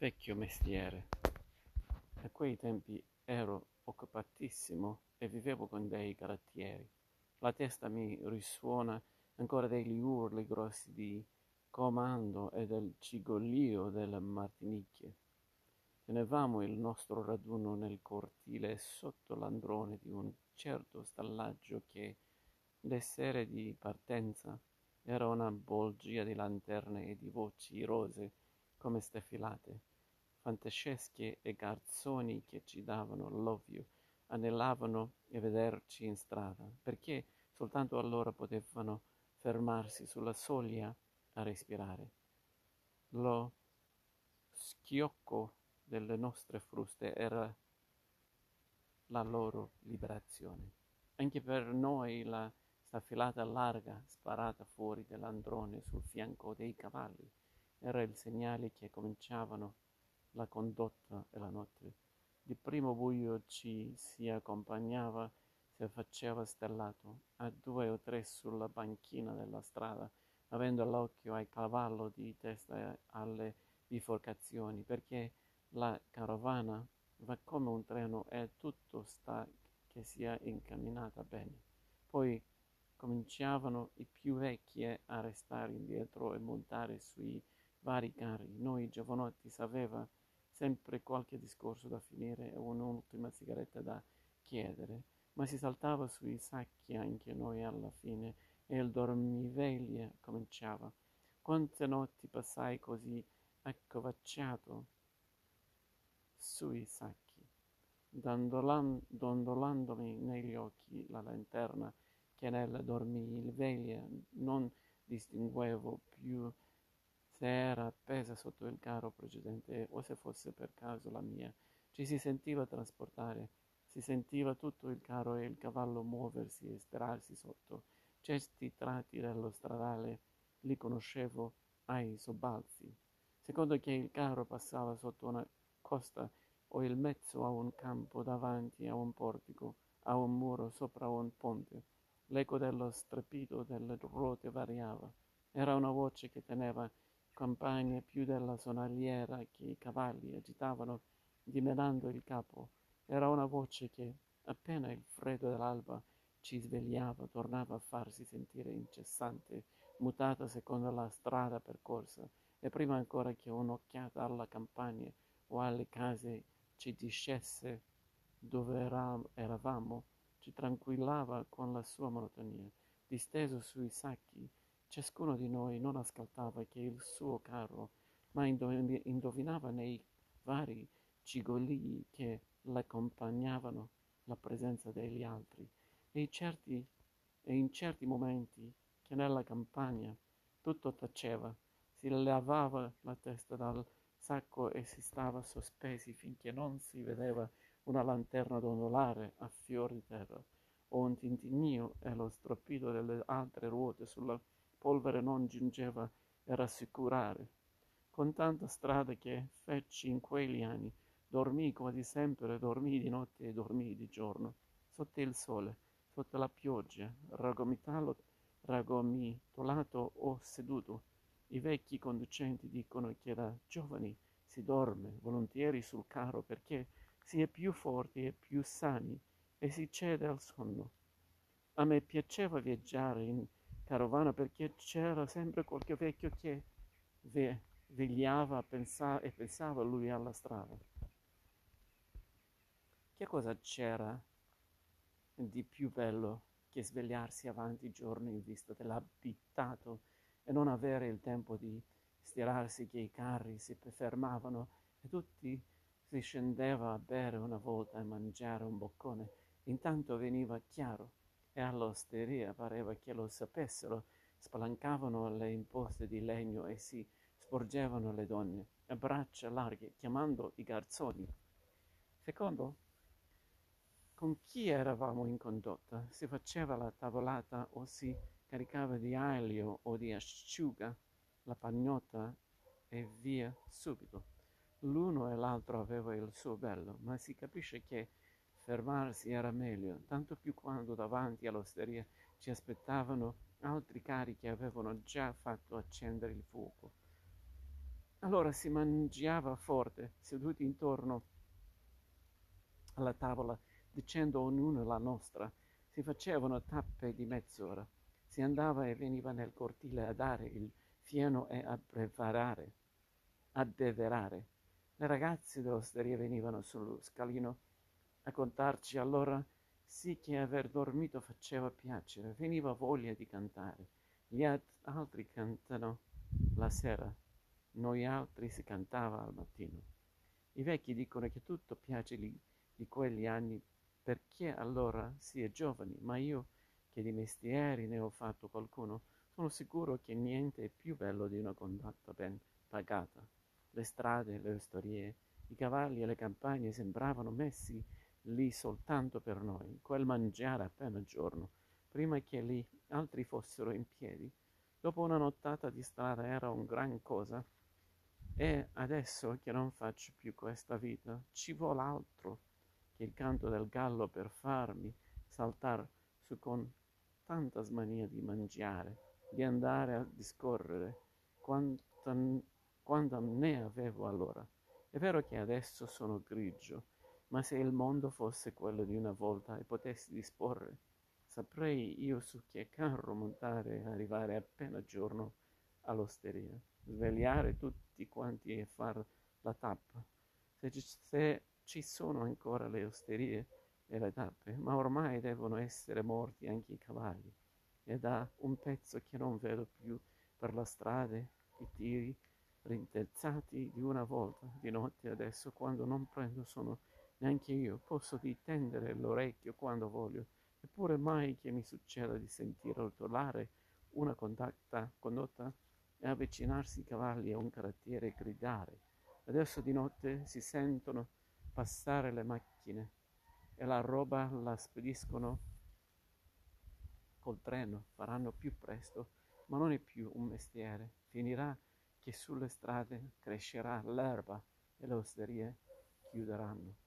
vecchio mestiere. A quei tempi ero occupatissimo e vivevo con dei galattieri. La testa mi risuona ancora degli urli grossi di comando e del cigolio delle martinicchie. Tenevamo il nostro raduno nel cortile sotto l'androne di un certo stallaggio che, le sere di partenza, era una bolgia di lanterne e di voci rose come steffilate fantasciesche e garzoni che ci davano l'ovvio anellavano a vederci in strada, perché soltanto allora potevano fermarsi sulla soglia a respirare. Lo schiocco delle nostre fruste era la loro liberazione. Anche per noi la staffilata larga sparata fuori dell'androne sul fianco dei cavalli era il segnale che cominciavano la condotta e la notte. Di primo buio ci si accompagnava, si faceva stellato, a due o tre sulla banchina della strada, avendo l'occhio al cavallo di testa alle biforcazioni, perché la carovana va come un treno e tutto sta che sia incamminata bene. Poi cominciavano i più vecchi a restare indietro e montare sui vari carri. Noi giovanotti sapeva sempre qualche discorso da finire e un'ultima sigaretta da chiedere, ma si saltava sui sacchi anche noi alla fine e il dormiveglia cominciava. Quante notti passai così accovacciato sui sacchi, dondolan- dondolandomi negli occhi la lanterna che nella dormiveglia non distinguevo più se era appesa sotto il carro precedente o se fosse per caso la mia. Ci si sentiva trasportare, si sentiva tutto il carro e il cavallo muoversi e sperarsi sotto. Certi tratti dello stradale li conoscevo ai sobbalzi. Secondo che il carro passava sotto una costa o il mezzo a un campo davanti a un portico, a un muro sopra un ponte. L'eco dello strepito delle ruote variava. Era una voce che teneva campagna più della sonaliera che i cavalli agitavano dimenando il capo. Era una voce che, appena il freddo dell'alba ci svegliava, tornava a farsi sentire incessante, mutata secondo la strada percorsa, e prima ancora che un'occhiata alla campagna o alle case ci dicesse dove eravamo, ci tranquillava con la sua monotonia. Disteso sui sacchi, Ciascuno di noi non ascoltava che il suo carro, ma indovinava nei vari cigolii che l'accompagnavano la presenza degli altri. E, certi, e in certi momenti che nella campagna tutto taceva, si lavava la testa dal sacco e si stava sospesi finché non si vedeva una lanterna dondolare a fior di terra, o un tintinnio e lo stroppito delle altre ruote sulla polvere non giungeva a rassicurare. Con tanta strada che feci in quegli anni, dormii quasi sempre, dormii di notte e dormii di giorno, sotto il sole, sotto la pioggia, ragomitolato o seduto. I vecchi conducenti dicono che da giovani si dorme volentieri sul carro perché si è più forti e più sani e si cede al sonno. A me piaceva viaggiare in carovana perché c'era sempre qualche vecchio che ve- vegliava pensa- e pensava lui alla strada. Che cosa c'era di più bello che svegliarsi avanti giorni in vista dell'abitato e non avere il tempo di stirarsi che i carri si fermavano e tutti si scendeva a bere una volta e mangiare un boccone. Intanto veniva chiaro e all'osteria pareva che lo sapessero, spalancavano le imposte di legno e si sporgevano le donne a braccia larghe, chiamando i garzoni. Secondo, con chi eravamo in condotta? Si faceva la tavolata o si caricava di aglio o di asciuga la pagnotta e via subito. L'uno e l'altro aveva il suo bello, ma si capisce che Fermarsi era meglio, tanto più quando davanti all'osteria ci aspettavano altri cari che avevano già fatto accendere il fuoco. Allora si mangiava forte, seduti intorno alla tavola, dicendo ognuno la nostra. Si facevano tappe di mezz'ora. Si andava e veniva nel cortile a dare il fieno e a preparare, a deverare. Le ragazze dell'osteria venivano sullo scalino a contarci allora sì che aver dormito faceva piacere, veniva voglia di cantare. Gli altri cantano la sera, noi altri si cantava al mattino. I vecchi dicono che tutto piace lì di quegli anni perché allora si è giovani, ma io che di mestieri ne ho fatto qualcuno, sono sicuro che niente è più bello di una condotta ben pagata. Le strade, le osterie, i cavalli e le campagne sembravano messi lì soltanto per noi, quel mangiare appena giorno, prima che gli altri fossero in piedi. Dopo una nottata di strada era un gran cosa. E adesso che non faccio più questa vita, ci vuole altro che il canto del gallo per farmi saltar su con tanta smania di mangiare, di andare a discorrere, quanta, quanta ne avevo allora. È vero che adesso sono grigio, ma se il mondo fosse quello di una volta e potessi disporre, saprei io su che carro montare e arrivare appena giorno all'osteria, svegliare tutti quanti e far la tappa. Se se ci sono ancora le osterie e le tappe, ma ormai devono essere morti anche i cavalli. È da un pezzo che non vedo più per la strada i tiri rintezzati di una volta, di notte adesso, quando non prendo sono neanche io posso ditendere l'orecchio quando voglio, eppure mai che mi succeda di sentire rotolare una condotta, condotta e avvicinarsi i cavalli a un carattere e gridare. Adesso di notte si sentono passare le macchine e la roba la spediscono col treno, faranno più presto, ma non è più un mestiere. Finirà che sulle strade crescerà l'erba e le osterie chiuderanno.